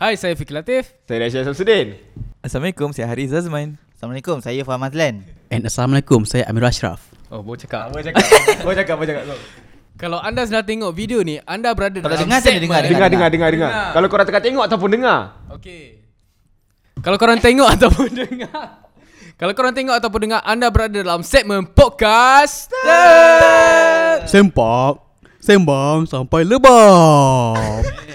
Hai, saya Fikri Latif. Saya Rashid Samsudin. Assalamualaikum, saya Haris Zazman. Assalamualaikum, saya Faham Azlan. And Assalamualaikum, saya Amir Ashraf. Oh, boleh cakap. Apa cakap? Apa cakap? Apa cakap? Kalau anda sedang tengok video ni, anda berada Kalau dalam dengar, saya segmen- dengar, Dengar, dengar, dengar, dengar. Dengar. Kalau korang tengah tengok ataupun dengar. Okey. Kalau korang tengok ataupun dengar. Kalau korang tengok ataupun dengar, anda berada dalam segmen podcast. Sempak, sembang sampai lebam.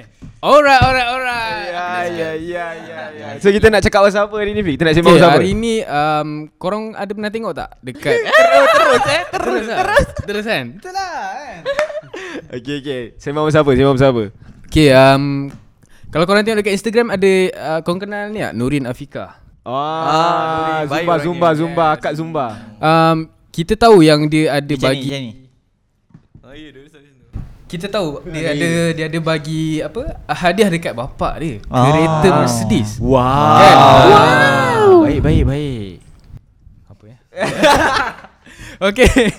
Alright, alright, alright. Ya, ya, ya, ya, ya. So kita nak cakap pasal apa hari ni, Fik? Kita nak sembang Okay, pasal apa? hari ni um, korang ada pernah tengok tak dekat Terus, terus, eh, terus. terus terus, terus kan? Itulah kan. Okey, okey. Sembang pasal apa? Sembang pasal apa? Okay, um, kalau korang tengok dekat Instagram ada uh, korang kenal ni tak? Nurin Afika. Ah, Nuri, baik Zumba, orangnya. Zumba, Zumba, Kak Zumba. Um, kita tahu yang dia ada bagi macam ni. Oh ya, dulu saya kita tahu dia ada dia ada bagi apa hadiah dekat bapak dia. Ah. Kereta Mercedes. Wow. Kan? wow. Baik, baik, baik. Apa ya? Okay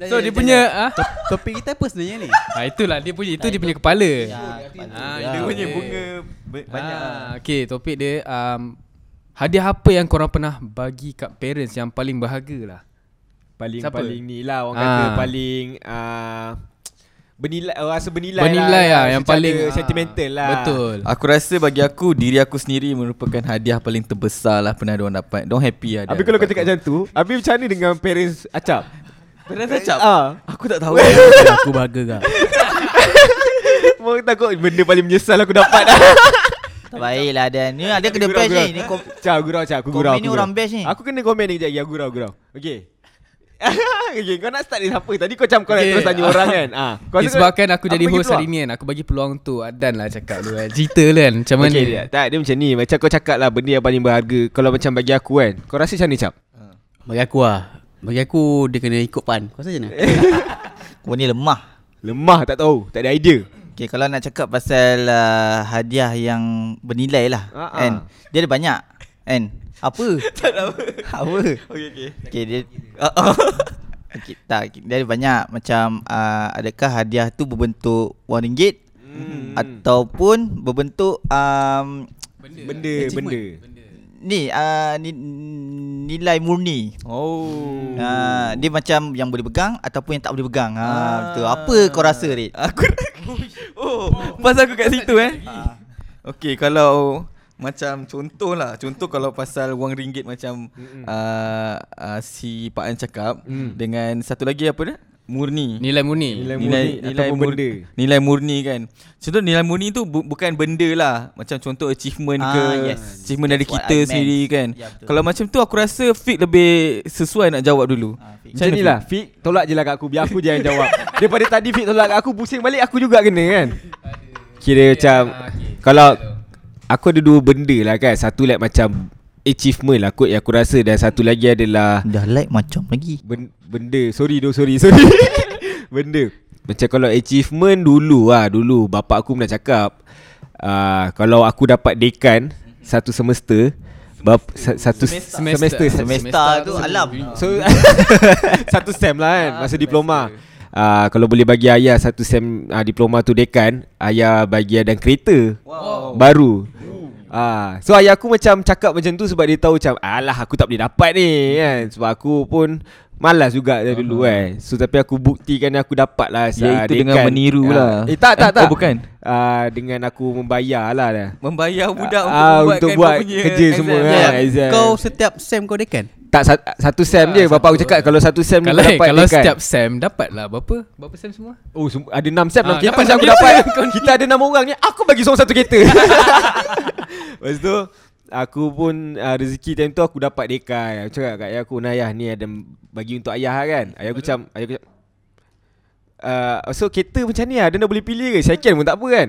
So dia punya ah Topik kita apa sebenarnya ni? ah, itulah dia punya itu dia punya kepala. Ya, Ah, ya. Dia punya okay. bunga ba- banyak. Ah, okay, topik dia um, hadiah apa yang korang pernah bagi kat parents yang paling berharga lah. Paling Siapa? paling ni lah orang kata Ah. paling uh, bernilai uh, rasa bernilai, Bernilai lah, yang secara paling sentimental lah. Betul. Aku rasa bagi aku Diri aku sendiri Merupakan hadiah paling terbesar lah Pernah diorang dapat Diorang happy lah Habis kalau kau cakap macam tu, habis macam ni dengan parents Acap? Pernah cakap Ah. Aku tak tahu aku bahagia kak. Mau takut benda paling menyesal aku dapat. Tak baiklah Dan Ni ada kena best ni Cak, gurau, cak, aku gurau. Komen ni orang best ni. Aku kena komen ni kejap lagi, aku gurau, gurau. Okey. okay, kau nak start dari siapa? Tadi kau macam kau nak Okay, terus tanya ah. orang kan? Ah, kau rasa kau- Disebabkan aku jadi host hari ni kan Aku bagi peluang tu Adan lah cakap dulu kan Cerita lah kan Macam mana Okay, dia, tak, dia macam ni Macam kau cakap lah Benda yang paling berharga Kalau macam bagi aku kan Kau rasa macam ni Cap? Bagi aku lah. Bagi aku dia kena ikut pan. Kau rasa macam mana? Kau ni lemah. Lemah tak tahu Tak ada idea Okay, kalau nak cakap pasal uh, hadiah yang bernilai lah, Ah, ah. kan? Dia ada banyak, kan? Apa? Tak tahu Apa? Okay okay Okay, dia... okay, tak, dia ada banyak. Macam, uh, adakah hadiah tu berbentuk wang ringgit? hmm. Ataupun berbentuk um, Benda Benda ni, uh, ni nilai murni. Oh Uh, dia macam yang boleh pegang ataupun yang tak boleh pegang. Ha, ah. betul. Apa kau rasa, Rid? Aku Oh Pasal aku kat situ eh Okay kalau Macam contoh lah Contoh kalau pasal wang ringgit macam uh, uh, Si Pak An cakap Mm. Dengan satu lagi apa dia Murni Nilai murni Nilai nilai murni nilai ataupun mur- benda. Nilai murni kan. Contoh nilai murni tu bu- bukan benda lah. Macam contoh achievement Ah, ke yes. achievement dari That's what kita sendiri kan. Ya, betul. Kalau macam tu aku rasa Fit lebih sesuai nak jawab dulu. Ah, Fik. Macam ni lah Fik Tolak je lah kat aku Biar aku je yang jawab Daripada tadi Fik tolak kat aku Pusing balik aku juga kena kan Kira macam Kalau Aku ada dua benda lah kan. Satu like macam Achievement lah kot Yang aku rasa. Dan satu lagi adalah Dah like macam lagi. ben, Benda. Sorry doh sorry sorry. Benda. Macam kalau achievement dulu lah. Dulu bapak aku pernah cakap uh, Kalau aku dapat dekan Satu semester bap, sa, Satu semester, semester, Semester tu alam. So Satu sem lah kan Masa diploma. Uh, Kalau boleh bagi ayah Satu sem uh, diploma tu dekan Ayah bagi dan kereta. Wow. Baru Ah, so ayah aku macam cakap macam tu sebab dia tahu macam alah aku tak boleh dapat ni kan? Sebab aku pun malas juga dari dulu kan. So tapi aku buktikan aku dapat lah Ya, itu dengan dekan. meniru Ah, lah. Eh tak tak Eh, tak. oh, bukan? Ah, dengan aku membayar lah dah. Membayar budak Ah, untuk, untuk membuatkan buat kerja exam. semua Ya. kan. exam. Kau setiap sem kau dekan? tak sa- satu sem je bapak aku cakap kalau satu sem ni Kalau kau dapat kalau dekan. setiap sem dapat lah berapa? Berapa sem semua? Oh sem- ada 6 sem Ah, dalam kereta dapat macam aku enam dapat. Kita ada 6 orang ni Aku bagi seorang satu kereta Lepas tu Aku pun uh, rezeki time tu aku dapat dekai Aku cakap kat ayah aku Nah ayah ni ada bagi untuk ayah lah kan. Ayah aku macam Ayah aku macam uh, So kereta macam ni lah Dia nak boleh pilih ke? Second pun tak apa kan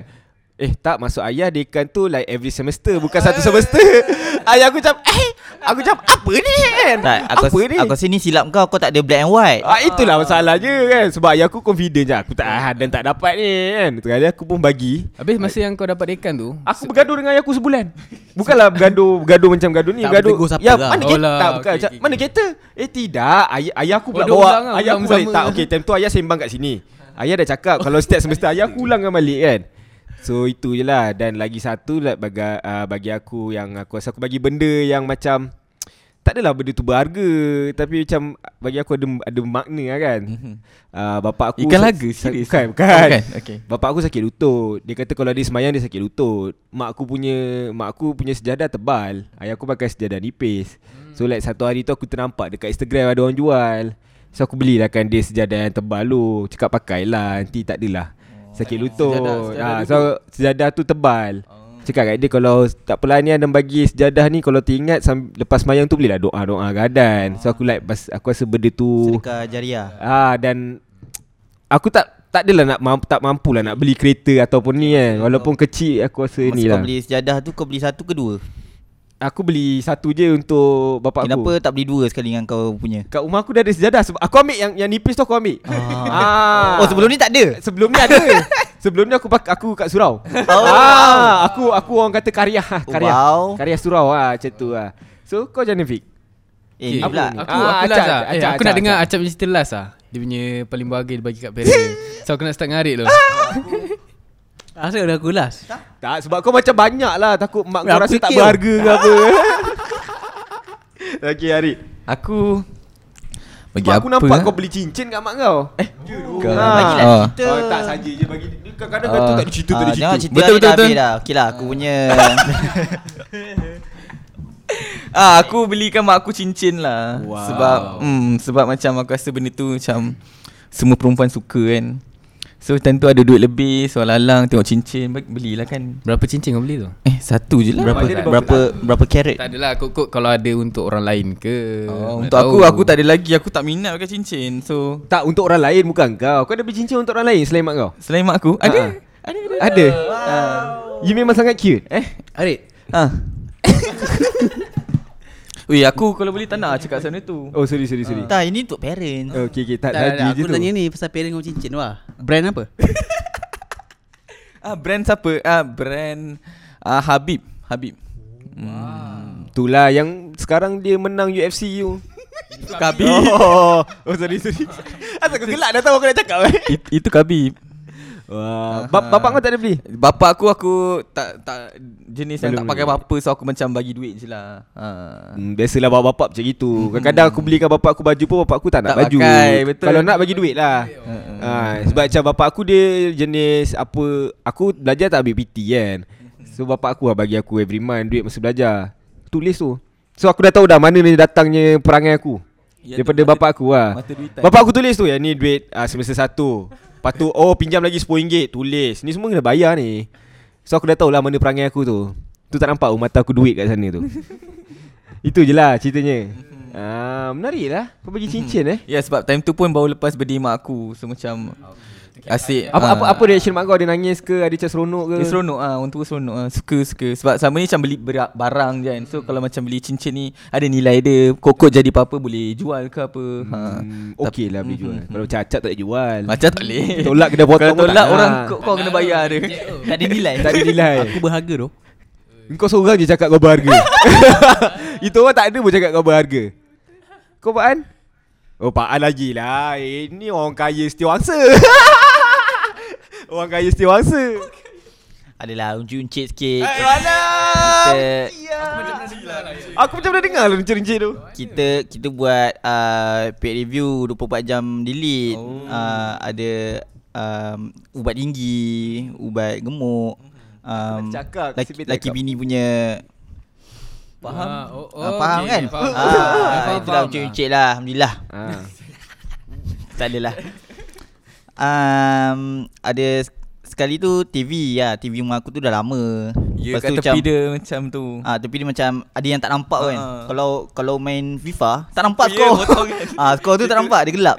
Eh tak masuk ayah dekan tu like every semester Bukan satu semester. Ayah aku macam Eh Aku macam apa ni kan? Tak, aku, Apa ni? aku sini silap kau, kau tak ada black and white. Ah itulah masalahnya kan? Sebab ayah aku confident je Aku tak ah, dan tak dapat ni kan? Sekali aku pun bagi. Habis masa yang kau dapat dekan tu Aku bergaduh dengan ayah aku sebulan. Bukanlah bergaduh Bergaduh macam gaduh ni Tak Bergaduh Ya lah. mana Oh kereta lah, Tak bukan okey, macam, okey, Mana okey. kereta Eh tidak. Ayah, ayah aku pula Oh, bawa lah, Ayah aku balik. Tak okay time tu ayah sembang kat sini. Ayah dah cakap Kalau setiap semester Ayah aku ulangkan balik kan So itu je lah. Dan lagi satu lah bagi, uh, bagi aku Yang aku rasa aku bagi benda yang macam Tak adalah benda tu berharga Tapi macam Bagi aku ada ada makna lah kan. Uh, Bapak aku Ikan laga, serius? Bukan, Oh, bukan. Bukan, okay. Bapak aku sakit lutut. Dia kata kalau dia semayang dia sakit lutut. Mak aku punya Mak aku punya sejadah tebal. Ayah aku pakai sejadah nipis. So like satu hari tu aku ternampak Dekat Instagram ada orang jual. So aku belilah kan dia sejadah yang tebal tu. Cakap pakailah Nanti tak adalah Sakit lutut Sejadah- sejadah ha, So sejadah tu tebal Cakap kat dia kalau tak apalah ni Adam bagi sejadah ni Kalau teringat sam- lepas mayang tu belilah doa-doa gadan So aku like pas, Aku rasa benda tu Sedekah jariah. Ah dan aku tak tak adalah nak mampu, tak mampu lah nak beli kereta ataupun ni kan. Walaupun kecil aku rasa Masa ni kau lah. beli sejadah tu kau beli satu ke dua? Aku beli satu je untuk bapak Kenapa aku. tak beli dua sekali dengan kau punya? Kat rumah aku dah ada sejadah sebab aku ambil yang yang nipis tu aku ambil. Ah. Oh sebelum ni tak ada? sebelum ni ada. sebelum ni aku pak, aku kat surau. Oh. Ah, aku aku orang kata karya karya. Wow. Karya surau ah macam tu ah. So kau jangan Fik. Eh Aku, pula. aku, Ah, aku acap, last lah. acap, Eh, acap, aku nak acap, dengar acap. Cerita last lah. Dia punya paling bahagia dia bagi kat parent dia. So aku nak start ngarik tu. Asal dah aku last Tak sebab kau macam banyak lah takut mak kau rasa tak berharga ke apa. Okey Harid. Aku bagi Mak apa? aku nampak ah? kau beli cincin kat mak kau. Eh, Kau- Ah. Bagilah Ah. cerita. Oh, tak saja je bagi kadang-kadang kata Ah. tak ada cerita tak Ah, ada jangan cerita. cerita Betul, betul, betul, dah betul. dah. Lah aku punya Ah aku belikan mak aku cincin lah. Wow. Sebab hmm sebab macam aku rasa benda tu macam semua perempuan suka kan. So tentu ada duit lebih So lalang tengok cincin Belilah kan Berapa cincin kau beli tu? Eh satu je lah berapa dia berapa berapa karat? Tak adalah kok-kok kalau ada untuk orang lain ke. oh, Untuk tahu. aku Aku tak ada lagi Aku tak minat pakai cincin So Tak untuk orang lain bukan kau. Kau ada beli cincin untuk orang lain selain mak kau? Selain mak aku Ada Ah. Ada ada Ada. You memang sangat cute. Eh Adik Ah. Ui aku kalau boleh tak nak cakap sana tu Oh sorry sorry sorry. Tak ini untuk parents. Oh, Okey okey tak tak, tak, tadi tak, je Aku tu. tanya ni pasal parent kau cincin wah Brand apa? Ah brand siapa? Ah brand ah Habib Habib Hmm. Itulah yang sekarang dia menang UFC tu. Kabib Oh, oh sorry sorry. Asal kau gelak dah tahu aku nak cakap eh. It, Itu Kabib Wah, bap- bapak kau tak ada beli? Bapak aku aku tak tak jenis yang Belum tak pakai apa-apa so aku macam bagi duit je lah. Ha. Hmm, biasalah bapak-bapak macam itu. Kadang-kadang aku belikan bapak aku baju pun bapak aku tak nak Tak baju. pakai, betul. Kalau nak bagi duit lah. Ha, sebab macam bapak aku dia jenis apa aku belajar tak ambil PT kan. So bapak aku lah bagi aku every month duit masa belajar. Tulis tu. So aku dah tahu dah mana ni datangnya perangai aku. Ya, Daripada bapak aku lah. Bapak aku tulis tu ya ni duit uh, semester satu. Lepas tu oh pinjam lagi RM10 tulis. Ni semua kena bayar ni. So aku dah tahu lah mana perangai aku tu. Tu tak nampak oh, mata aku duit kat sana tu. Itu je lah ceritanya. Ah, menarik lah. Kau bagi cincin eh. Ya sebab time tu pun baru lepas mak aku So macam Asyik Apa ah. apa apa reaction mak kau? Dia nangis ke? Ada macam seronok ke? Dia seronok ah, orang tua seronok ah. Suka suka Sebab sama ni macam beli barang je kan So kalau macam beli cincin ni Ada nilai dia Kokot jadi apa-apa boleh jual ke apa ha. Hmm, Okey lah boleh jual. Kalau macam acap tak boleh jual. Macam tak boleh Tolak kena potong Kalau tak tolak nak. orang kau, kau kena bayar dia Tak ada nilai. tak ada nilai. Aku berharga tu Kau seorang je cakap kau berharga. Itu orang tak ada pun cakap kau berharga. Kau Pak An? Oh Pak An lagi lah. Eh, ni orang kaya setiawangsa. orang kaya setiawangsa. Adalah uncit-uncit sikit. Eh, mana? Kita, Aku macam pernah dengar lah rencik-rencik tu. kita kita buat uh, paid review 24 jam delete. Oh. Uh, ada um, ubat tinggi, ubat gemuk. Um, Cakap, laki, sipit laki cakap. bini punya Faham? Ah, oh, oh, Ah, faham okey, kan? Faham. Ah, Faham, itulah faham. uncit-uncit lah Alhamdulillah Ah. Tak adalah um, Ada sekali tu TV ya TV rumah aku tu dah lama Ya Lepas kat tu tepi dia macam tu Ah, tapi dia macam ada yang tak nampak kan. Ah. Kalau kalau main FIFA tak nampak Ya, skor. potong kan. ah, skor tu tak nampak, dia gelap.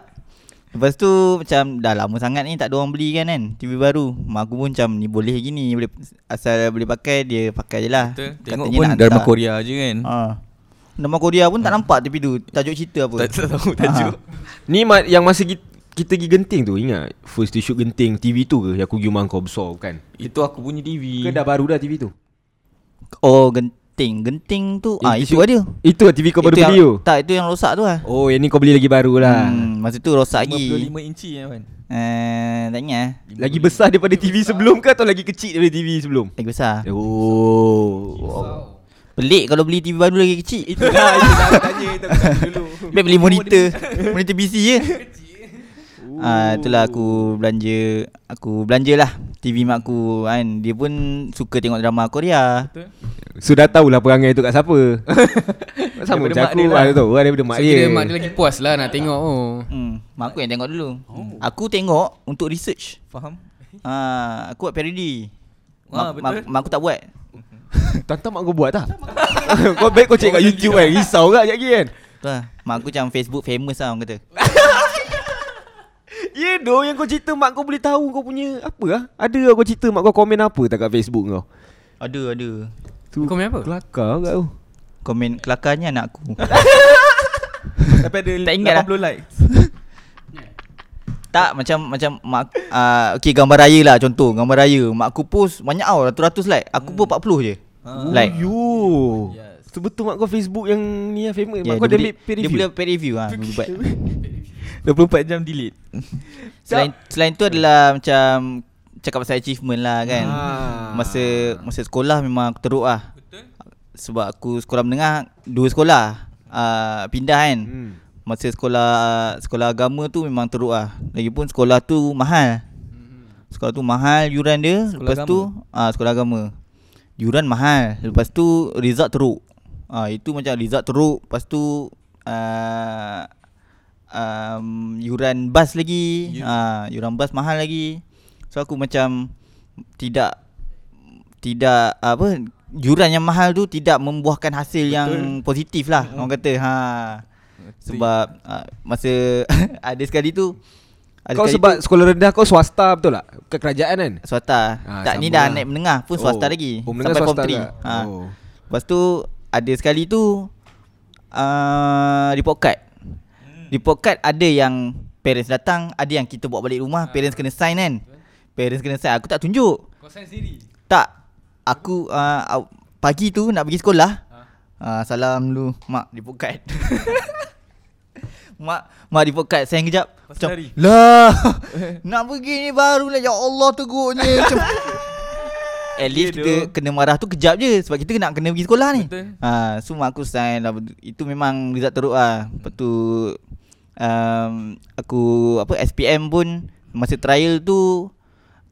Lepas tu macam dah lama sangat ni tak ada orang beli kan kan TV baru. Mak aku pun macam ni boleh gini, boleh asal boleh pakai dia pakai je lah. Betul. Tengok Katanya pun drama. Korea je kan Ah. Drama Korea pun tak nampak TV tu. Tajuk cerita apa? Tak tak tahu tajuk Ni ma- yang masa kita, kita pergi genting tu Ingat First day shoot genting TV tu ke Yang aku pergi rumah kau besar kan Itu aku punya TV Ke dah baru dah TV tu Oh gen- genting. Genting tu Eh, ah itu ada. Itu lah TV kau baru beli tu Tak, itu yang rosak tu lah. Oh yang ni kau beli lagi baru lah Hmm, masa tu rosak lagi. 55 inci ya kan. Eh, tak ingat eh. Lagi besar daripada TV sebelum ke Atau lagi kecil daripada TV sebelum Lagi besar. Oh Pelik kalau beli TV baru lagi kecil. Itu dah Itu dah aku tanya Itu aku tanya dulu Biar beli monitor. monitor PC je. Ah, itulah aku belanja aku belanjalah TV mak aku kan. Dia pun suka tengok drama Korea. Sudah tahulah perangai tu kat siapa Sama macam mak aku dia lah. Tahu lah daripada mak So dia mak dia lagi puas lah nak tengok oh. Hmm, mak aku yang tengok dulu. Aku tengok untuk research. Faham? Ah, aku buat parody. Ah, Mak, mak, betul. mak aku tak buat. Tantang mak kau buat tak? kau baik kau cek kat YouTube kan Risau kan lagi kan Tu lah. Mak aku macam Facebook famous lah orang kata. Ya yeah, doh yang kau cerita mak kau boleh tahu kau punya Apa lah Ada lah kau cerita mak kau komen apa tak kat Facebook kau Ada, ada. tu Komen apa? Kelakar kat tu Komen kelakarnya anak aku. Tapi ada Tak ingat lah. 80 likes. tak macam macam mak uh, okey gambar raya lah contoh gambar raya mak aku post banyak tau ratus-ratus like aku pun 40 je Ah. like Yo Yes. Tu betul mak kau Facebook yang ni lah famous Yeah, Mak kau dia dia boleh, ambil peer dia review boleh paid review ha, boleh buat. 24 jam delete. Selain selain tu adalah macam cakap pasal achievement lah kan. Ah. Masa masa sekolah memang aku teruk lah. Betul. Sebab aku sekolah menengah dua sekolah. Uh, pindah kan. hmm. Masa sekolah sekolah agama tu memang teruk lah. Lagipun sekolah tu mahal. Sekolah tu mahal yuran dia. Sekolah lepas tu ah sekolah agama. Yuran mahal. Lepas tu result teruk. Ah itu macam result teruk. Lepas tu uh, um, yuran bas lagi. You- Ah yuran bas mahal lagi. So aku macam tidak tidak apa yuran yang mahal tu tidak membuahkan hasil Betul. yang positif lah orang kata ha sebab uh, masa ada sekali tu ada Kau sebab tu, sekolah rendah kau swasta betul tak? Ke kerajaan kan? swasta Ah, tak ni dah lah. naik menengah pun swasta Oh. lagi Oh, sampai form swasta 3 tak? ha Oh. lepas tu ada sekali tu uh, report card report card ada yang parents datang ada yang kita bawa balik rumah parents kena sign kan? Parents kena sign. Aku tak tunjuk. Kau sign sendiri. Tak. Aku uh, Pagi tu nak pergi sekolah. Uh, Salam dulu Mak report card Mak Mak report card Sayang kejap. Hari. Lah Nak pergi ni baru lah. Ya Allah teguknya Macam At least Ya, kita doh. kena marah tu kejap je. Sebab kita nak kena pergi sekolah ni. Betul. ha, So mak aku sign lah. Itu memang result teruk lah. Lepas tu um, Aku Apa SPM pun Masa trial tu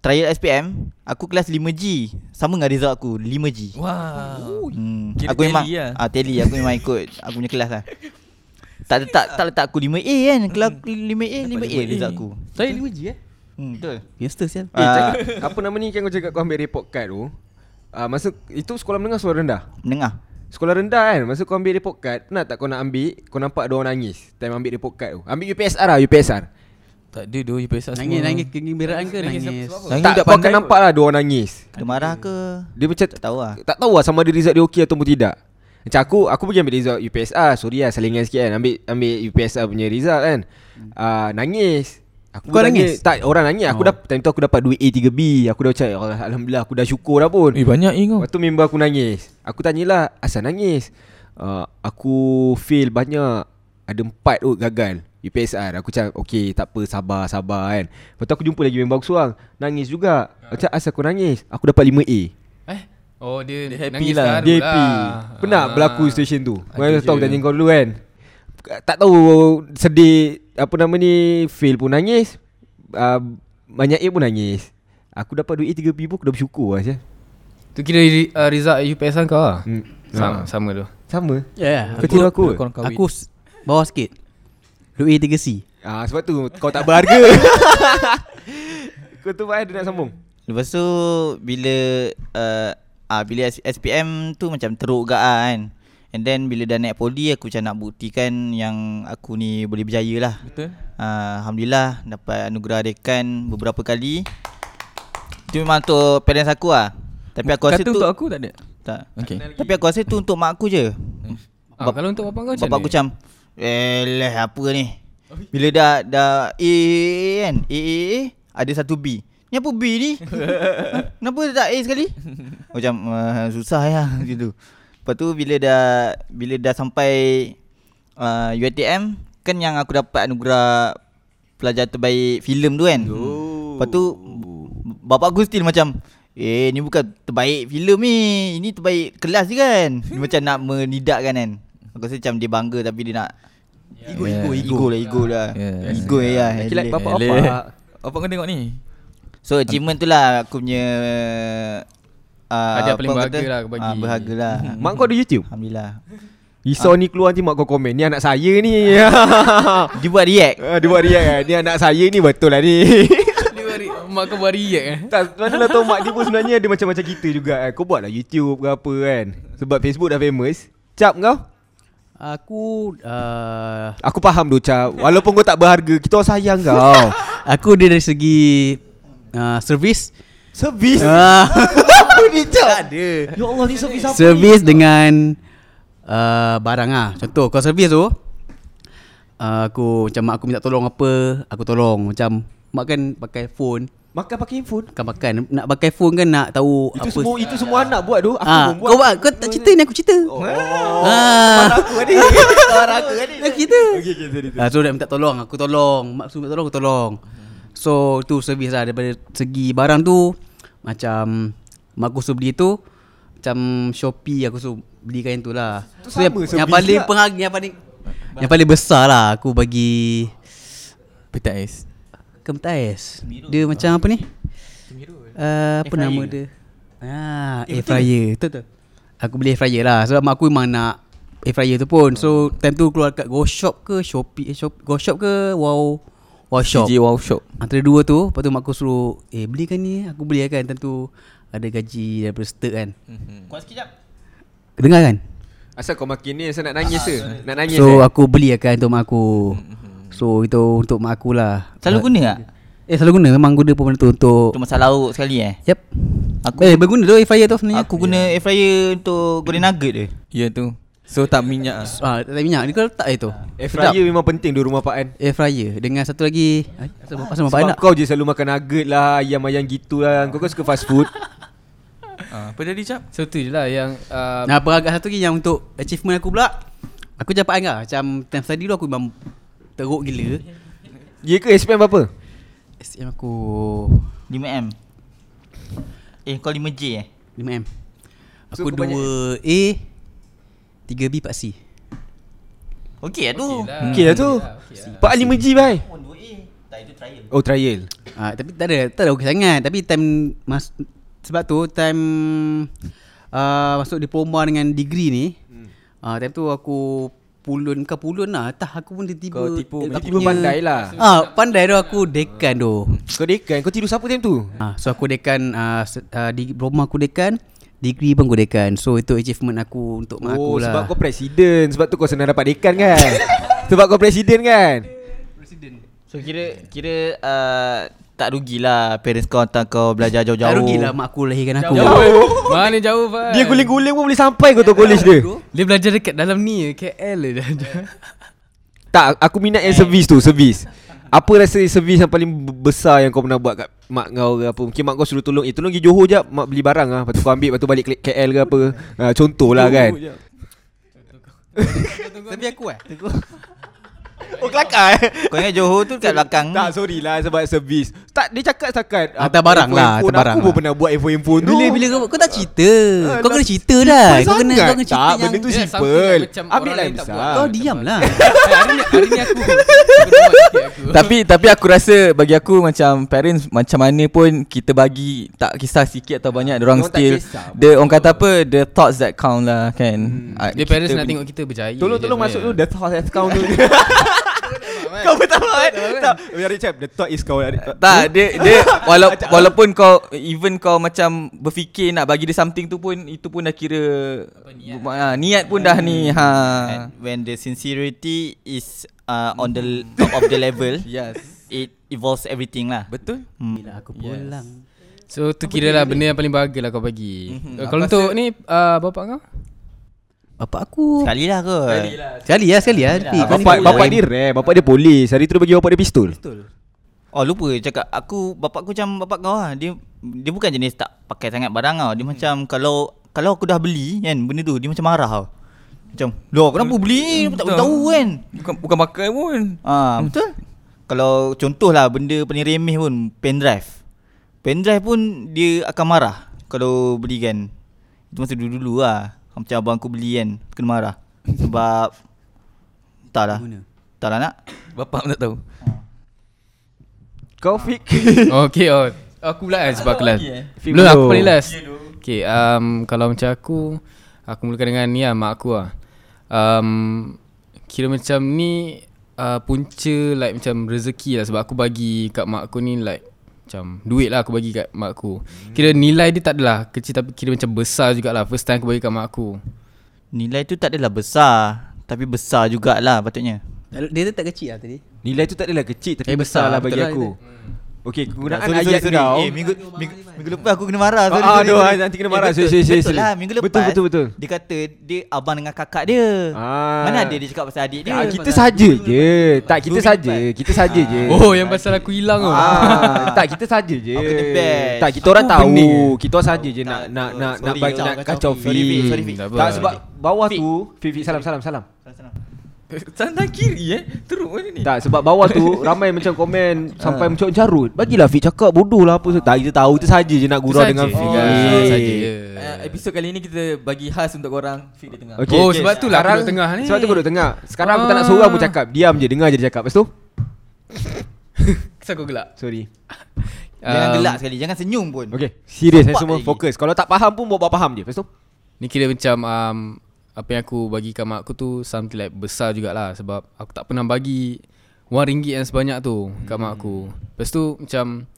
Trial SPM Aku kelas 5G Sama dengan result aku 5G Wow. hmm. Kira Aku memang lah. ah, Tally. Aku memang ikut Aku punya kelas lah. Tak letak tak letak aku 5A kan. Kelas 5A 5A result aku. Saya 5G eh? Hmm, Betul. Youngster sial. Eh, Ah. apa nama ni kan kau cakap kau ambil report card tu? Uh, Masa itu sekolah menengah sekolah rendah? Menengah Sekolah rendah kan? Masa kau ambil report card Pernah tak kau nak ambil Kau nampak ada orang nangis Time ambil report card tu. Ambil UPSR lah UPSR Tak ada doh UPSR Nangis nangis kegembiraan ke Nangis nangis? apa? tak, kau akan nampak lah Dua orang nangis. Dia marah ke? Dia macam Tak tahu lah. Tak tahu lah sama ada result dia okey ataupun tidak. Macam aku Aku pergi ambil result UPSR Sorry lah salingan sikit kan. Ambil ambil UPSR punya result kan. Uh, Nangis Aku Kau nangis? nangis? Tak orang nangis. Aku Oh. dah Time tu aku dapat 2A 3B Aku dah macam "Allah, Alhamdulillah aku dah syukur dah pun. Eh banyak eh kau. Lepas tu member aku nangis. Aku tanyalah Asal nangis? Uh, Aku fail banyak. Ada empat tu gagal. UPSR Aku macam Okay tak apa Sabar sabar kan. Lepas tu aku jumpa lagi member aku seorang. Nangis juga. Macam asal aku nangis? Aku dapat 5A Eh? Oh dia, Dia happy lah. terharu Dia happy. Pernah Ah. berlaku situation tu? Kau Ada tahu tanya kau dulu kan. Tak tahu Sedih Apa nama ni Fail pun nangis uh, Banyak A pun nangis Aku dapat 2A 3B pun Aku dah bersyukur lah Syah. Tu kira uh, result UPSR kau lah hmm. Sama, Ah. sama tu Sama Ya yeah, Kau tiru aku Korang kahwin. Aku s- bawah sikit 2A 3C Ah sebab tu kau tak berharga. kau tu ada nak sambung. Lepas tu Bila uh, ah, Bila SPM tu macam teruk gak ah, kan And then bila dah naik poli Aku macam nak buktikan Yang aku ni boleh berjaya lah Betul. uh, Alhamdulillah Dapat anugerah dekan Beberapa kali Itu memang untuk parents aku lah Tapi aku rasa Kata tu untuk aku tak ada. tak. Okay. Tapi aku rasa tu untuk mak aku je ah, Bap- Kalau untuk bapak kau macam Bapak aku macam Eh leh apa ni Bila dah dah A kan A A A Ada satu B Ni apa B ni? Kenapa tak A sekali Macam uh, susah ya gitu Lepas tu bila dah bila dah sampai uh, UiTM kan yang aku dapat anugerah pelajar terbaik filem tu kan. Oh. Lepas tu bapak aku still macam Eh ni bukan terbaik filem ni Ini terbaik kelas je kan Dia macam nak menidakkan kan Aku rasa macam dia bangga tapi dia nak Ego, Yeah. ego, ego, lah, ego lah Yeah. Ego ya Laki like bapak Eleh. apa? Apa kau tengok ni? So achievement tu lah aku punya uh, Hadiah paling berharga kata? lah aku bagi. Ah, berharga lah Mak kau ada YouTube? Alhamdulillah. Risau ni keluar nanti mak kau komen Ni anak saya ni. Dia buat react. Ah, Dia buat react kan Ni anak saya ni betul lah ni. Dia buat re- Mak kau buat react eh. Tak mana lah tahu mak dia pun sebenarnya Dia macam-macam kita juga kan Kau buat lah YouTube ke apa kan? Sebab Facebook dah famous. Cap kau? Aku uh, Aku faham tu Cap. Walaupun kau tak berharga Kita orang sayang kau. Aku dia dari segi uh, Servis Servis uh, Apa ni Cap ada. Ya Allah ni servis apa Servis dengan uh, Barang lah Contoh Kalau servis tu uh, Aku Macam mak aku minta tolong apa Aku tolong. Macam Mak kan pakai phone. Makan pakai handphone? Kan makan Nak pakai phone kan nak tahu Itu apa semua itu semua anak buat tu Aku Ah, pun buat. kau buat. Kau tak cerita ni? aku cerita. Oh, Ah. aku ni Kawan aku kan Aku cerita. Okey okey sorry Ah, so dia minta tolong Aku tolong. Mak suruh minta tolong Aku tolong So tu servis lah Daripada segi barang tu. Macam Mak aku suruh beli tu Macam Shopee Aku suruh belikan yang tu lah. Tu So yang, sama yang servis paling Yang paling Yang paling besar lah Aku bagi Petak ais. Kemtais Dia macam apa ni? Uh, Apa Air nama dia? Ah, air fryer. Betul tu Aku beli air fryer lah. Sebab mak aku memang nak Air fryer tu pun. So time tu keluar kat Go Shop ke Shopee eh, shop, Go Shop ke? Wow Wow Shop CJ Wow Shop. Antara dua tu Lepas tu mak aku suruh Eh belikan ni? Aku beli kan? Time tu Ada gaji daripada start kan. Kuat sekejap. Dengar kan? Asal kau makin ni Asal nak nangis ke? Nak nangis So eh? aku beli kan untuk mak aku. So itu untuk mak aku lah. Selalu guna tak? Eh selalu guna. Memang guna pun benda tu untuk Untuk masak lauk sekali eh? Yep Aku- Eh berguna tu air fryer tu sebenarnya. Aku guna air fryer untuk goreng nugget je Ya tu. So tak minyak ah. Ah, tak minyak. Dia kau letak je tu. Air fryer memang penting di rumah Pak An Air fryer dengan satu lagi asal asal bapak Sebab nak. kau je selalu makan nugget lah Ayam-ayam gitu lah Kau kan suka fast food Ah, apa jadi cap? So tu je lah yang uh, Nah, peragak satu lagi yang untuk achievement aku pula. Aku dapat kan macam time study dulu aku memang teruk gila. Ya ke SPM berapa? SM aku 5M Eh kau 5J eh 5M. So, Aku kau banyak- 2A 3B 4C. Okey lah. Tu. Okey lah tu Pak An 5G bhai. Oh 2A Tak itu trial. Oh trial. Ah, tapi tak ada tak ada okey sangat. Tapi time mas sebab tu time uh, masuk diploma dengan degree ni hmm. uh, time tu aku pulun ke pulun lah Entah aku pun tiba-tiba Kau tipu- eh, aku Tiba pandai lah. Ah, pandai tu aku dekan tu. Kau dekan Kau tidur siapa time tu? Ah, so aku dekan uh, uh, di diploma aku dekan, degree pun aku dekan. So itu achievement aku untuk mak aku Oh lah. sebab kau presiden. Sebab tu kau senang dapat dekan kan? Sebab kau presiden kan? So kira Kira uh, Tak rugilah Parents kau hantar kau belajar jauh-jauh. Tak rugilah mak aku lahirkan aku. Jauh. Mana jauh Fai? Dia guling-guling pun boleh sampai kau tu college dia. Dia belajar dekat dalam ni je, KL je dia. Tak aku minat yang servis tu Servis Apa rasa servis yang paling besar Yang kau pernah buat kat mak kau ke apa? Mungkin mak kau suruh tolong Eh tolong pergi Johor jap Mak beli barang lah Lepas tu kau ambil Lepas tu balik KL ke apa. Ha, Contoh lah kan. Tapi aku eh. Oh kelakar eh? Kau ingat Johor tu kat belakang? Tak sorry lah sebab servis Tak dia cakap setakat Hantar barang lah, hantar barang Aku pun lah. pernah buat iPhone handphone tu Bila bila kau, kau tak cerita. Ah, kau kena cerita dah. Simple Kau kena kau kena cerita Tak yang benda tu simple. Ambil lah lain besar kau diam lah. Eh, Hari ni aku tapi tapi aku rasa bagi aku macam parents macam mana pun kita bagi tak kisah sikit atau banyak orang still the orang kata apa? The thoughts that count lah kan. Ah, Dia parents nak tengok kita berjaya Tolong je tolong masuk tu. The thought account tu Kau betul kan Tak Biar Richard The thought is kau Tak dia dia wala, walaupun kau even kau macam berfikir nak bagi dia something tu pun itu pun dah kira niat, ha, niat pun dah ni ha. And when the sincerity is uh, on the top of the level, Yes. it involves everything lah. Betul? Hmm. Bila aku pulang. So tu kira lah benda yang paling bahagia lah kau bagi Mhm. Eh, Kalau untuk ni uh, bapak kau Bapak aku. Sekali lah kot. Sekali lah sekali lah. Ni Bapak, pula. bapak dia rare Bapak dia polis. Hari tu dia bagi bapak dia pistol. Oh lupa cakap aku bapak aku macam bapak kau lah. Dia dia bukan jenis tak pakai sangat barang tau. Dia macam kalau Kalau aku dah beli kan Benda tu Dia macam marah tau. Macam Loh kenapa beli? Tak Betul. tahu kan. Bukan bukan pakai pun. Ah Betul. Kalau contoh lah Benda paling remeh pun Pendrive Pendrive pun Dia akan marah Kalau beli kan Itu masa dulu-dulu lah Macam abang aku beli kan Kena marah. Sebab Entahlah. Guna. Entahlah nak. Bapak pun tak tahu. Kau Fik. Okay oh. Aku pula kan sebab aku last. Lagi, eh? Belum aku paling last. Okay um, Kalau macam aku Aku mulakan dengan ni lah Mak aku lah. Um, Kira macam ni uh, Punca like macam rezeki lah. Sebab aku bagi kat mak aku ni like Macam duit lah aku bagi kat mak aku. Kira nilai dia tak adalah kecil Tapi kira macam besar jugalah. First time aku bagi kat mak aku. Nilai tu tak adalah besar Tapi besar jugalah patutnya. Dia tu tak kecil lah tadi. Nilai tu tak adalah kecil Tapi Eh, besar, besar, lah bagi betul lah aku Okey kegunaan sorry, ayat sorry, sorry. kau Eh minggu, minggu, minggu lepas aku kena marah sorry, Ah, aduh, sorry. nanti kena marah. betul, Sorry, sorry, Betul sorry. lah minggu lepas Betul, betul, betul. Dia kata Dia abang dengan kakak dia Ah. Mana ada dia cakap pasal adik dia Ah, kita saja je Tak kita saja Kita saja je Oh yang pasal aku hilang tu Ah, tak kita saja je. Aku the best. Tak kita orang tahu. Kita orang saja je nak nak nak nak kacau, Fik. Sorry, Fik. Fik. tak sebab bawah tu Fik Fik salam salam salam. Sana kiri eh. Teruk mana ni. Tak sebab bawah tu ramai macam komen sampai macam carut. Bagilah Fik cakap bodoh lah apa. Tak kita tahu kita saja je nak gurau Itu dengan. Fik. Oh, saja je. Uh, episod kali ni kita bagi khas untuk korang Fik di tengah. Okey, Oh, okey. sebab tu lah duduk tengah ni. Sebab tu aku duduk tengah. Sekarang aku tak nak Ah. seorang pun cakap. Diam je, dengar je dia cakap. Lepas tu? Kenapa aku gelak Sorry. Jangan Um, gelak sekali Jangan senyum pun Okey, serius saya Nampak semua lagi. fokus. Kalau tak faham pun buat-buat faham je. Lepas tu? Ni kira macam um, Apa yang aku bagi kat mak aku tu Something like besar jugalah Sebab aku tak pernah bagi Wang ringgit yang sebanyak tu Kat mak aku. Lepas tu macam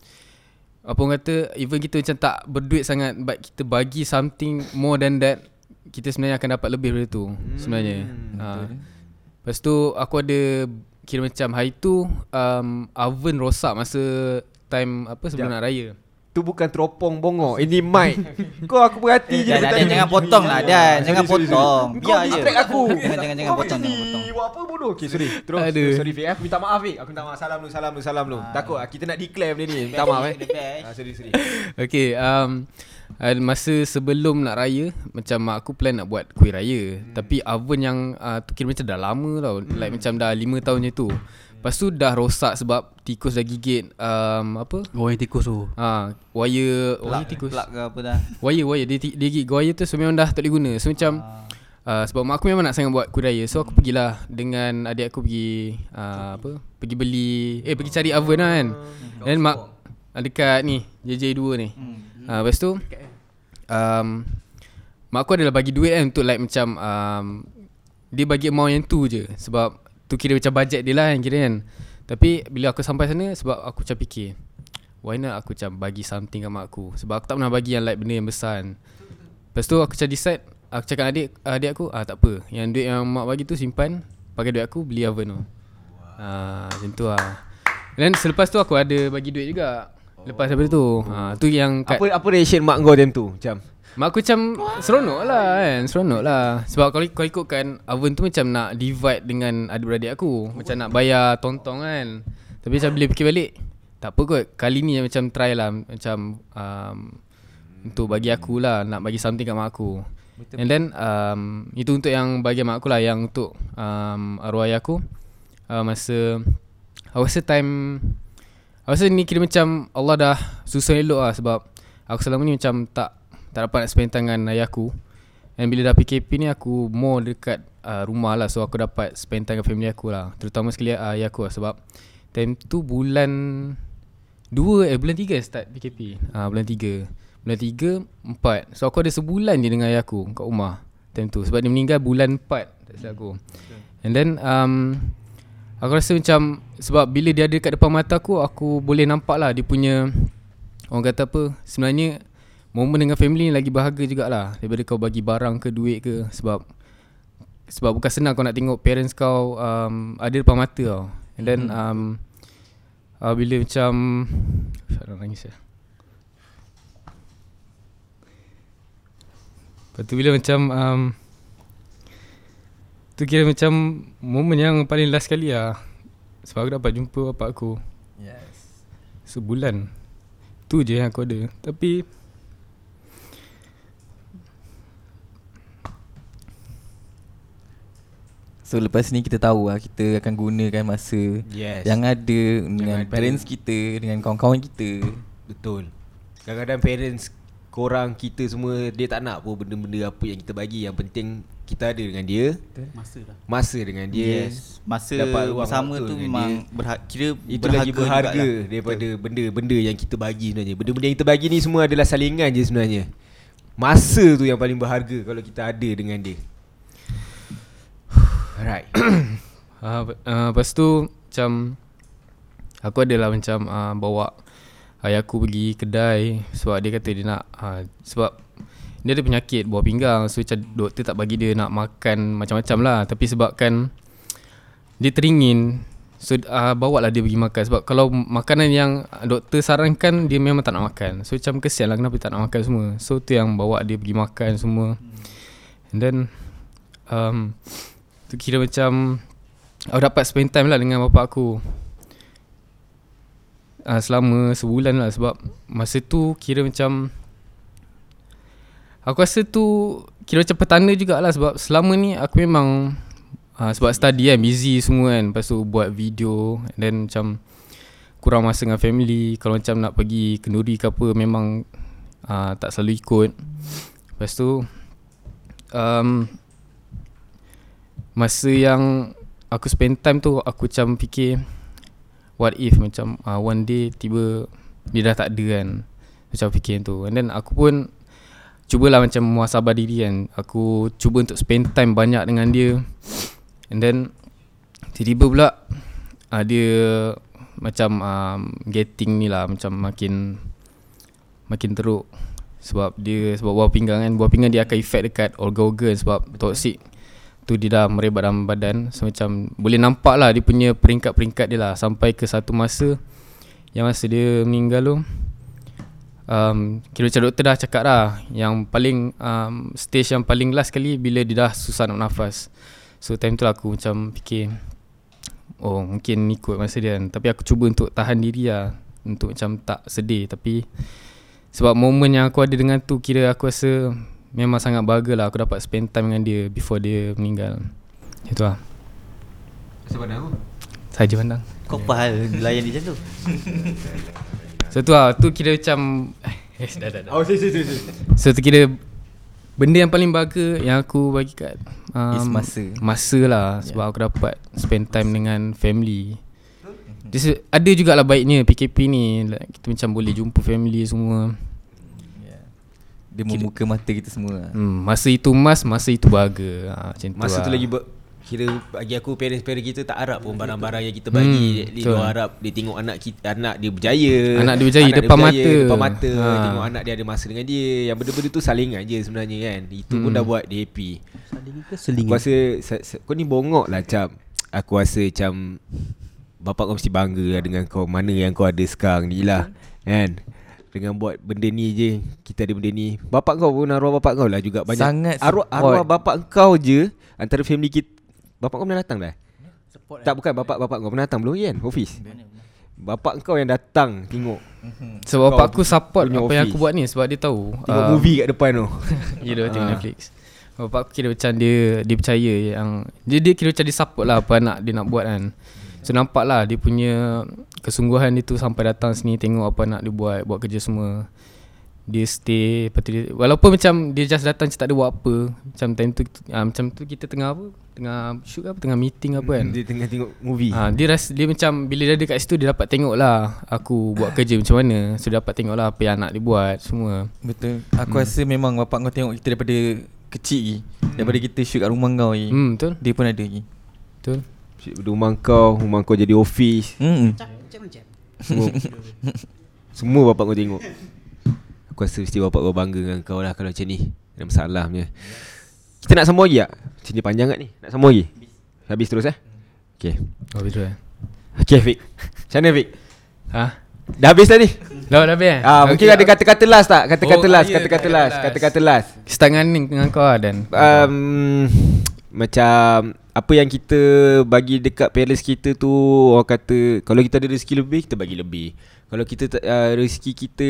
Apa orang kata Even kita macam tak berduit sangat But kita bagi something more than that Kita sebenarnya akan dapat lebih daripada tu Sebenarnya. ha. Lepas tu aku ada Kira macam hari tu um, Oven rosak masa Time apa sebelum Sekejap. nak raya Tu bukan teropong bongok. Ini mic. Kau aku perhati je. Dan, dari dan, tadi. jangan potong lah Dan Jangan potong Kau Biar je distract aku. Jangan jangan jangan Kau potong macam Jangan ni. potong Buat apa bodoh? Okay, sorry. Terus. Aduh. Sorry, Fik. Aku minta maaf, Fik. Aku minta maaf. Salam dulu, salam dulu, salam dulu. Takut ah, kita nak declare benda ni. Minta maaf eh. Ah, sorry, sorry. Okay um, uh, Masa sebelum nak raya Macam mak aku plan nak buat kuih raya hmm. Tapi oven yang uh, tu kira macam dah lama tau hmm. Like macam dah 5 tahun je tu Lepas tu dah rosak sebab tikus dah gigit um, Apa? Oh yang tikus tu. Ha, wire Wire Plug, tikus. plug ke apa dah? Wire wire. Dia, dia gigit wire tu so memang dah tak boleh guna. So macam uh, Sebab mak aku memang nak sangat buat kuih raya So aku pergilah Dengan adik aku pergi uh, Apa? Pergi beli Eh pergi cari oven lah kan. Dan mak ah, Dekat ni JJ2 ni. Uh, Lepas tu um, Mak aku adalah bagi duit kan Untuk like macam um, Dia bagi amount yang tu je. Sebab Tu kira macam budget dia lah kan kira kan. Tapi bila aku sampai sana Sebab aku macam fikir Why not aku macam bagi something kat mak aku? Sebab aku tak pernah bagi yang like benda yang besar kan. Lepas tu aku macam decide Aku cakap adik, adik aku? Ah tak apa. Yang duit yang mak bagi tu simpan Pakai duit aku beli oven tu. Ah, Macam tu lah. Dan selepas tu aku ada bagi duit juga. Lepas daripada tu ah, Tu yang kat Apa apa reaction mak kau time tu? Macam Mak aku macam seronok lah kan Seronok lah. Sebab kalau kau ikutkan Oven tu macam nak divide dengan adik-beradik aku. Macam nak bayar tong-tong kan. Tapi macam bila fikir balik Tak apa kot. Kali ni macam try lah Macam um, Untuk bagi aku lah Nak bagi something kat mak aku. And then um, Itu untuk yang bagi mak aku lah Yang untuk um, arwah ayah aku. Uh, Masa Aku rasa time Aku rasa ni kira macam Allah dah susun elok lah Sebab Aku selama ni macam tak Tak dapat nak spend time dengan ayah aku. And bila dah PKP ni aku more dekat uh, rumah lah. So aku dapat spend time dengan family aku lah. Terutama sekali uh, ayah aku lah Sebab Time tu bulan 2 eh bulan 3 start PKP Ah uh, Bulan 3 Bulan 3 4 So aku ada sebulan je dengan ayah aku Kat rumah Time tu. Sebab dia meninggal bulan 4 Tak silap aku. And then um, Aku rasa macam Sebab bila dia ada kat depan mata aku Aku boleh nampak lah Dia punya Orang kata apa Sebenarnya Momen dengan family ni lagi bahagia jugalah Daripada kau bagi barang ke duit ke. Sebab Sebab bukan senang kau nak tengok parents kau um, Ada depan mata tau. And then um, uh, Bila macam Syarah nangis ya. Lepas tu bila macam um, Tu kira macam Momen yang paling last kali lah. Sebab aku dapat jumpa bapak aku. Yes. Sebulan. Tu je yang aku ada. Tapi So lepas ni kita tahu lah Kita akan gunakan masa Yes. Yang ada Dengan ada. parents kita Dengan kawan-kawan kita. Betul. Kadang-kadang parents korang kita semua dia tak nak pun benda-benda apa yang kita bagi yang penting kita ada dengan dia. Masa lah. Masa dengan dia. Yes. Masa dapat bersama tu memang berha- kira itu lagi berharga daripada benda-benda yang kita bagi sebenarnya. Benda-benda yang kita bagi ni semua adalah salingan je sebenarnya. Masa tu yang paling berharga kalau kita ada dengan dia alright. Uh, uh, lepas tu macam aku adalah macam uh, bawa ayah aku pergi kedai sebab dia kata dia nak uh, sebab dia ada penyakit buah pinggang so macam doktor tak bagi dia nak makan macam-macam lah. Tapi sebabkan dia teringin so uh, bawa lah dia pergi makan. Sebab kalau makanan yang doktor sarankan dia memang tak nak makan. So macam kesian lah kenapa tak nak makan semua. So tu yang bawa dia pergi makan semua. And then um, tu kira macam Aku dapat spend time lah dengan bapak aku. Uh, Selama sebulan lah sebab Masa tu kira macam Aku rasa tu Kira macam petanda jugalah sebab Selama ni aku memang uh, Sebab study kan busy semua kan. Lepas tu buat video And then macam Kurang masa dengan family. Kalau macam nak pergi kenduri ke apa Memang uh, tak selalu ikut. Lepas tu um, Masa yang aku spend time tu aku macam fikir what if macam uh, one day tiba dia dah tak ada kan? Macam fikir tu. And then aku pun cubalah macam muhasabah diri kan. Aku cuba untuk spend time banyak dengan dia. And then tiba-tiba pula uh, dia macam um, getting ni lah. Macam makin makin teruk. Sebab dia sebab buah pinggang kan. Buah pinggang dia akan effect dekat organ-organ sebab toxic tu dia dah merebat dalam badan. So macam boleh nampak lah dia punya peringkat-peringkat dia lah. Sampai ke satu masa yang masa dia meninggal tu um, kira macam doktor dah cakap lah yang paling um, stage yang paling last kali bila dia dah susah nak nafas. So time tu lah aku macam fikir oh mungkin ni kot masa dia kan. Tapi aku cuba untuk tahan diri lah untuk macam tak sedih. Tapi sebab momen yang aku ada dengan tu kira aku rasa memang sangat bahagia lah aku dapat spend time dengan dia before dia meninggal. Itu lah. Siapa nak aku? Saja pandang. Kau fahal layan dia macam tu So tu lah, tu kira macam eh, dah, dah, dah. Oh, si si si. So tu kira benda yang paling bahagia yang aku bagi kat um, Is masa. Masa lah sebab aku dapat spend time dengan family. Dia se- ada jugalah baiknya PKP ni like, Kita macam boleh jumpa family semua Dia membuka mata kita semua. Hmm, Masa itu mas, masa itu bahagia. Ha, Macam Masa tu lah. lagi ber, Kira bagi aku parents-parents kita tak harap pun barang-barang yang kita bagi. Hmm, Dia betul. harap dia tengok anak kita anak dia berjaya. Anak dia berjaya, depan mata. Depan mata. Ha. Tengok anak dia ada masa dengan dia. Yang benda-benda tu salingan je sebenarnya kan. Itu pun Hmm. dah buat dia happy. Saling ke Aku selingan? rasa sa, sa, Kau ni bongok lah Cap. Aku rasa macam Bapak kau mesti bangga lah dengan kau Mana yang kau ada sekarang ni lah Kan Dengan buat benda ni je Kita ada benda ni. Bapak kau pun arwah bapak kau lah juga banyak. Sangat arwah, support. arwah bapak kau je Antara family kita Bapak kau pernah datang dah? Support Tak bukan. Bapak-bapak kau pernah datang belum? Kan Office. Bapak kau yang datang Tengok. Sebab Kau bapak aku support apa yang office. aku buat ni Sebab dia tahu Tengok um, movie kat depan tu. Ya dia tengok Ah. Netflix. Bapak aku kira macam dia Dia percaya yang Dia, dia kira macam dia support lah Apa anak dia nak buat kan. So nampak lah Dia punya Kesungguhan dia tu Sampai datang sini Tengok apa anak dia buat Buat kerja semua Dia stay lepas dia, Walaupun macam Dia just datang Macam tak ada buat apa Macam time tu uh, Macam tu kita tengah apa Tengah shoot ke apa Tengah meeting apa kan Dia tengah tengok movie Ha, dia rasa dia macam bila dia ada kat situ dia dapat tengok lah aku buat kerja macam mana. So dia dapat tengok lah apa yang anak dia buat semua. Betul. Aku hmm. rasa memang bapak kau tengok kita daripada kecil lagi. Daripada kita shoot kat rumah kau lagi. Hmm betul. Dia pun ada lagi. Betul. Rumah kau Rumah kau jadi office Hmm. Semua Semua bapak kau tengok Aku rasa mesti bapak kau bangga dengan kau lah Kalau macam ni Ada masalah punya Kita nak sambung lagi tak? Sini panjang kat ni Nak sambung lagi? Habis terus eh? Okay Oh betul. eh. Okay Fik Macam mana Fik? Ha? Dah habis dah ni? Dah dah habis eh? Ah, Mungkin ada kata-kata last tak? Kata-kata Oh, last ya, Kata-kata kata-kata last last. Kata-kata last Start dengan ni dengan kau lah dan. um, Macam Apa yang kita Bagi dekat parents kita tu Orang kata Kalau kita ada rezeki lebih Kita bagi lebih. Kalau kita uh, Rezeki kita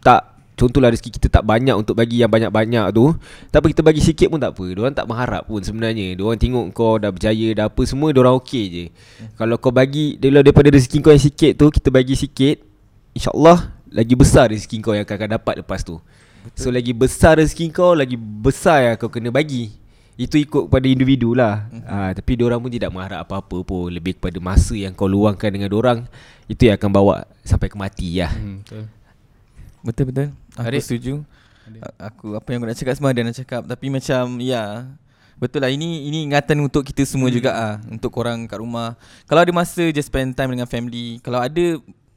Tak Contohlah rezeki kita tak banyak Untuk bagi yang banyak-banyak tu Tak apa kita bagi sikit pun tak apa. Diorang tak mengharap pun sebenarnya. Diorang tengok kau dah berjaya Dah apa semua Diorang okey je. Kalau kau bagi daripada rezeki kau yang sikit tu Kita bagi sikit InsyaAllah Lagi besar rezeki kau yang akan, dapat lepas tu. So lagi besar rezeki kau Lagi besar yang kau kena bagi Itu ikut pada individu lah ha, Tapi diorang pun tidak mengharap apa-apa pun Lebih kepada masa yang kau luangkan dengan diorang Itu yang akan bawa Sampai ke mati lah Hmm, betul. Betul betul. Aku Adik. setuju. A- Aku apa yang aku nak cakap semua ada nak cakap tapi macam ya Betul lah ini ini ingatan untuk kita semua juga ah untuk korang kat rumah. Kalau ada masa just spend time dengan family. Kalau ada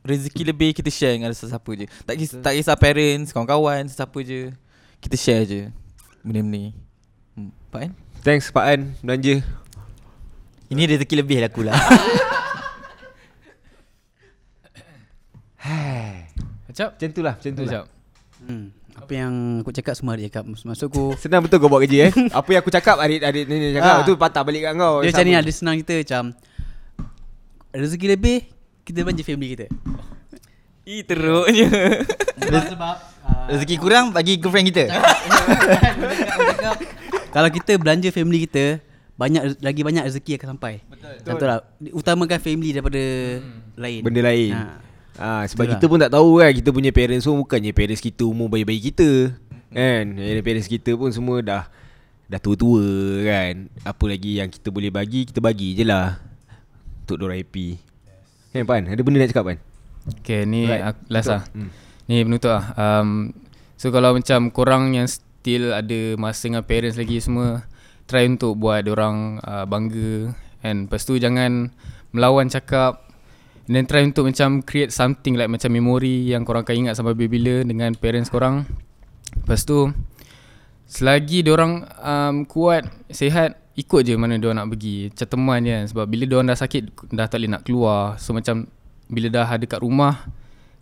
rezeki lebih kita share dengan sesiapa je. Tak kisah, tak kisah parents, kawan-kawan, sesiapa je. Kita share je benda-benda ni. Pak An? Thanks Pak An Belanja Ini rezeki lebih lah aku lah. Macam Macam tu lah Macam tu lah Hmm. Apa yang aku cakap semua dia cakap. Maksud aku Senang betul kau buat kerja eh Apa yang aku cakap Adik adik ni cakap Ah. Tu patah balik kat kau dia macam ni lah dia senang kita macam rezeki lebih kita belanja family kita. Ih teruknya. Sebab, sebab uh, rezeki kurang bagi girlfriend kita. Kalau kita belanja family kita banyak lagi banyak rezeki akan sampai. Betul. Betul lah. Utamakan family daripada lain. Benda lain Ha. ha. Sebab Betul kita pun tak tahu kan Kita punya parents pun Bukannya parents kita Umur bayi-bayi kita Kan Yang Parents kita pun semua dah Dah tua-tua kan Apa lagi yang kita boleh bagi Kita bagi je lah Untuk diorang happy Kan Pan Ada benda nak cakap Pan Okay ni Right. right. last lah Hmm. Ni penutup lah um, So kalau macam korang yang still ada masa dengan parents lagi semua Try untuk buat orang uh, bangga. And lepas tu jangan melawan cakap. And then try untuk macam create something like macam memory Yang korang akan ingat sampai bila-bila dengan parents korang. Lepas tu Selagi diorang um, kuat, sihat Ikut je mana diorang nak pergi. Macam teman je kan. Sebab bila diorang dah sakit Dah tak boleh nak keluar. So macam Bila dah ada kat rumah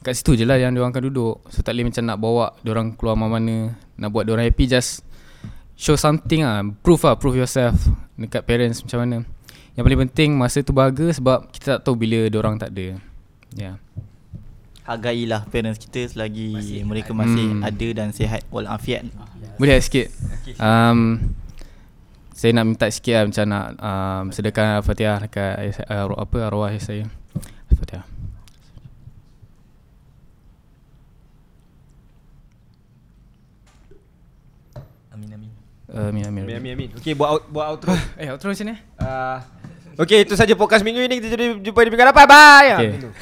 Kat situ je lah yang diorang akan duduk. So tak boleh macam nak bawa diorang keluar mana-mana Nak buat diorang happy Just Show something lah. Prove lah Prove yourself Dekat parents macam mana. Yang paling penting Masa tu bahagia Sebab kita tak tahu bila diorang tak ada. Ya. Yeah. Hargailah parents kita selagi masih mereka masih Hmm. ada dan sihat walafiat. Boleh tak sikit. Um, Saya nak minta sikit lah Macam nak um, Sedekah Fatihah Dekat uh, Apa arwah saya. Fatihah Amin amin. Uh, Amin amin Amin amin. Amin Okay buat out, buat outro. Eh outro macam ni uh, Okay itu saja podcast minggu ini. Kita jadi jumpa di minggu depan Bye. Okay. Tu.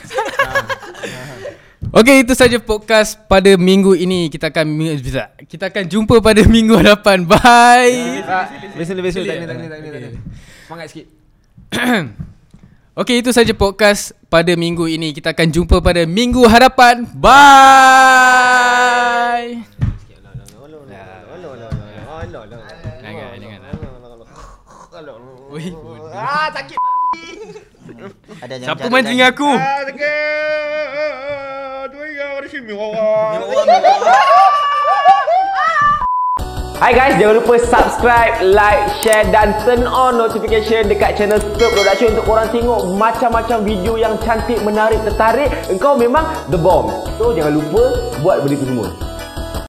Okay itu saja podcast pada minggu ini. Kita akan Kita akan jumpa pada minggu hadapan Bye. Ah, Listen listen Tak kena tak kena tak kena. Semangat sikit. Okay itu saja podcast pada minggu ini. Kita akan jumpa pada minggu hadapan. Bye Wih, Ah sakit Ada yang Siapa mancing lagi. aku? Ah sakit Dua yang ada sini Hai guys, jangan lupa subscribe, like, share dan turn on notification dekat channel Sub Production untuk korang tengok macam-macam video yang cantik, menarik, tertarik. Engkau memang the bomb. So jangan lupa buat benda tu semua.